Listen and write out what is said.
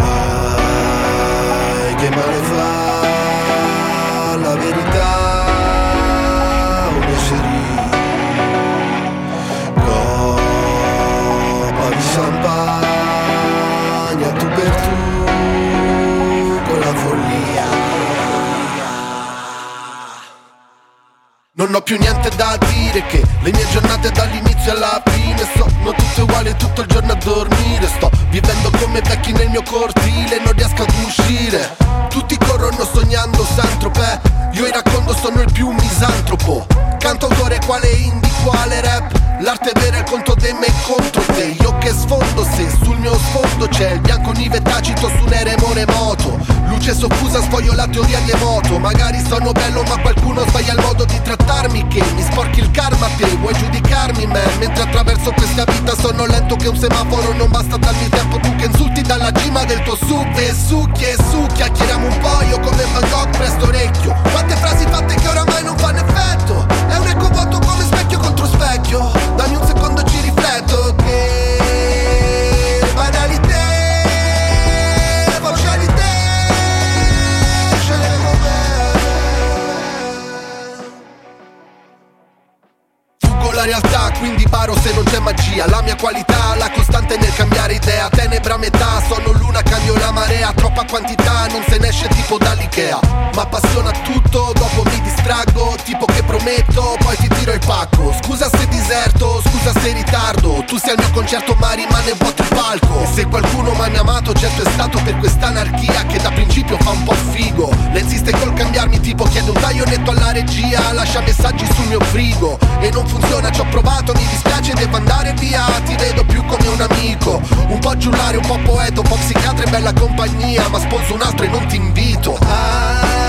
Ah, che male fa la verità, un essere coppa di champagne, tu per tu, con la follia. Non ho più niente da dire che le mie giornate dall'inizio alla fine sono tutte uguali tutto il giorno a dormire. Sto vivendo come vecchi nel mio cortile, non riesco ad uscire. Tutti corrono sognando Santrope, io i racconto sono il più misantropo. Canto autore quale indie, quale rap? L'arte vera è il conto dei me contro te. Io che sfondo se sul mio sfondo c'è il bianco nive tacito su un eremone moto. Luce soffusa sfoglio la teoria di moto Magari sono bello ma qualcuno sbaglia il modo di trattarmi Che mi sporchi il karma te. Vuoi Mentre questa vita sono lento che un semaforo Non basta darmi tempo. Tu che insulti dalla cima del tuo sub E succhi e su chiacchieriamo un po' Io come Van Gogh presto orecchio la realtà, quindi paro se non c'è magia. La mia qualità, la costante nel cambiare idea. Tenebra metà, sono luna, cambio la marea. Troppa quantità, non se ne esce tipo dall'Ikea. Ma appassiona tutto, dopo mi distraggo. Tipo che prometto, poi ti tiro il pacco. Scusa se diserto, scusa se ritardo. Tu sei al mio concerto ma rimane vuoto il palco. E se qualcuno mi ha amato, certo è stato per questa anarchia Che da principio fa un po' figo. Lei insiste col cambiarmi tipo chiedo un taglio netto alla regia. Lascia messaggi sul mio frigo E non funziona, Un po' poeta, un po' psichiatra e bella compagnia Ma sposo un altro e non ti invito. Fa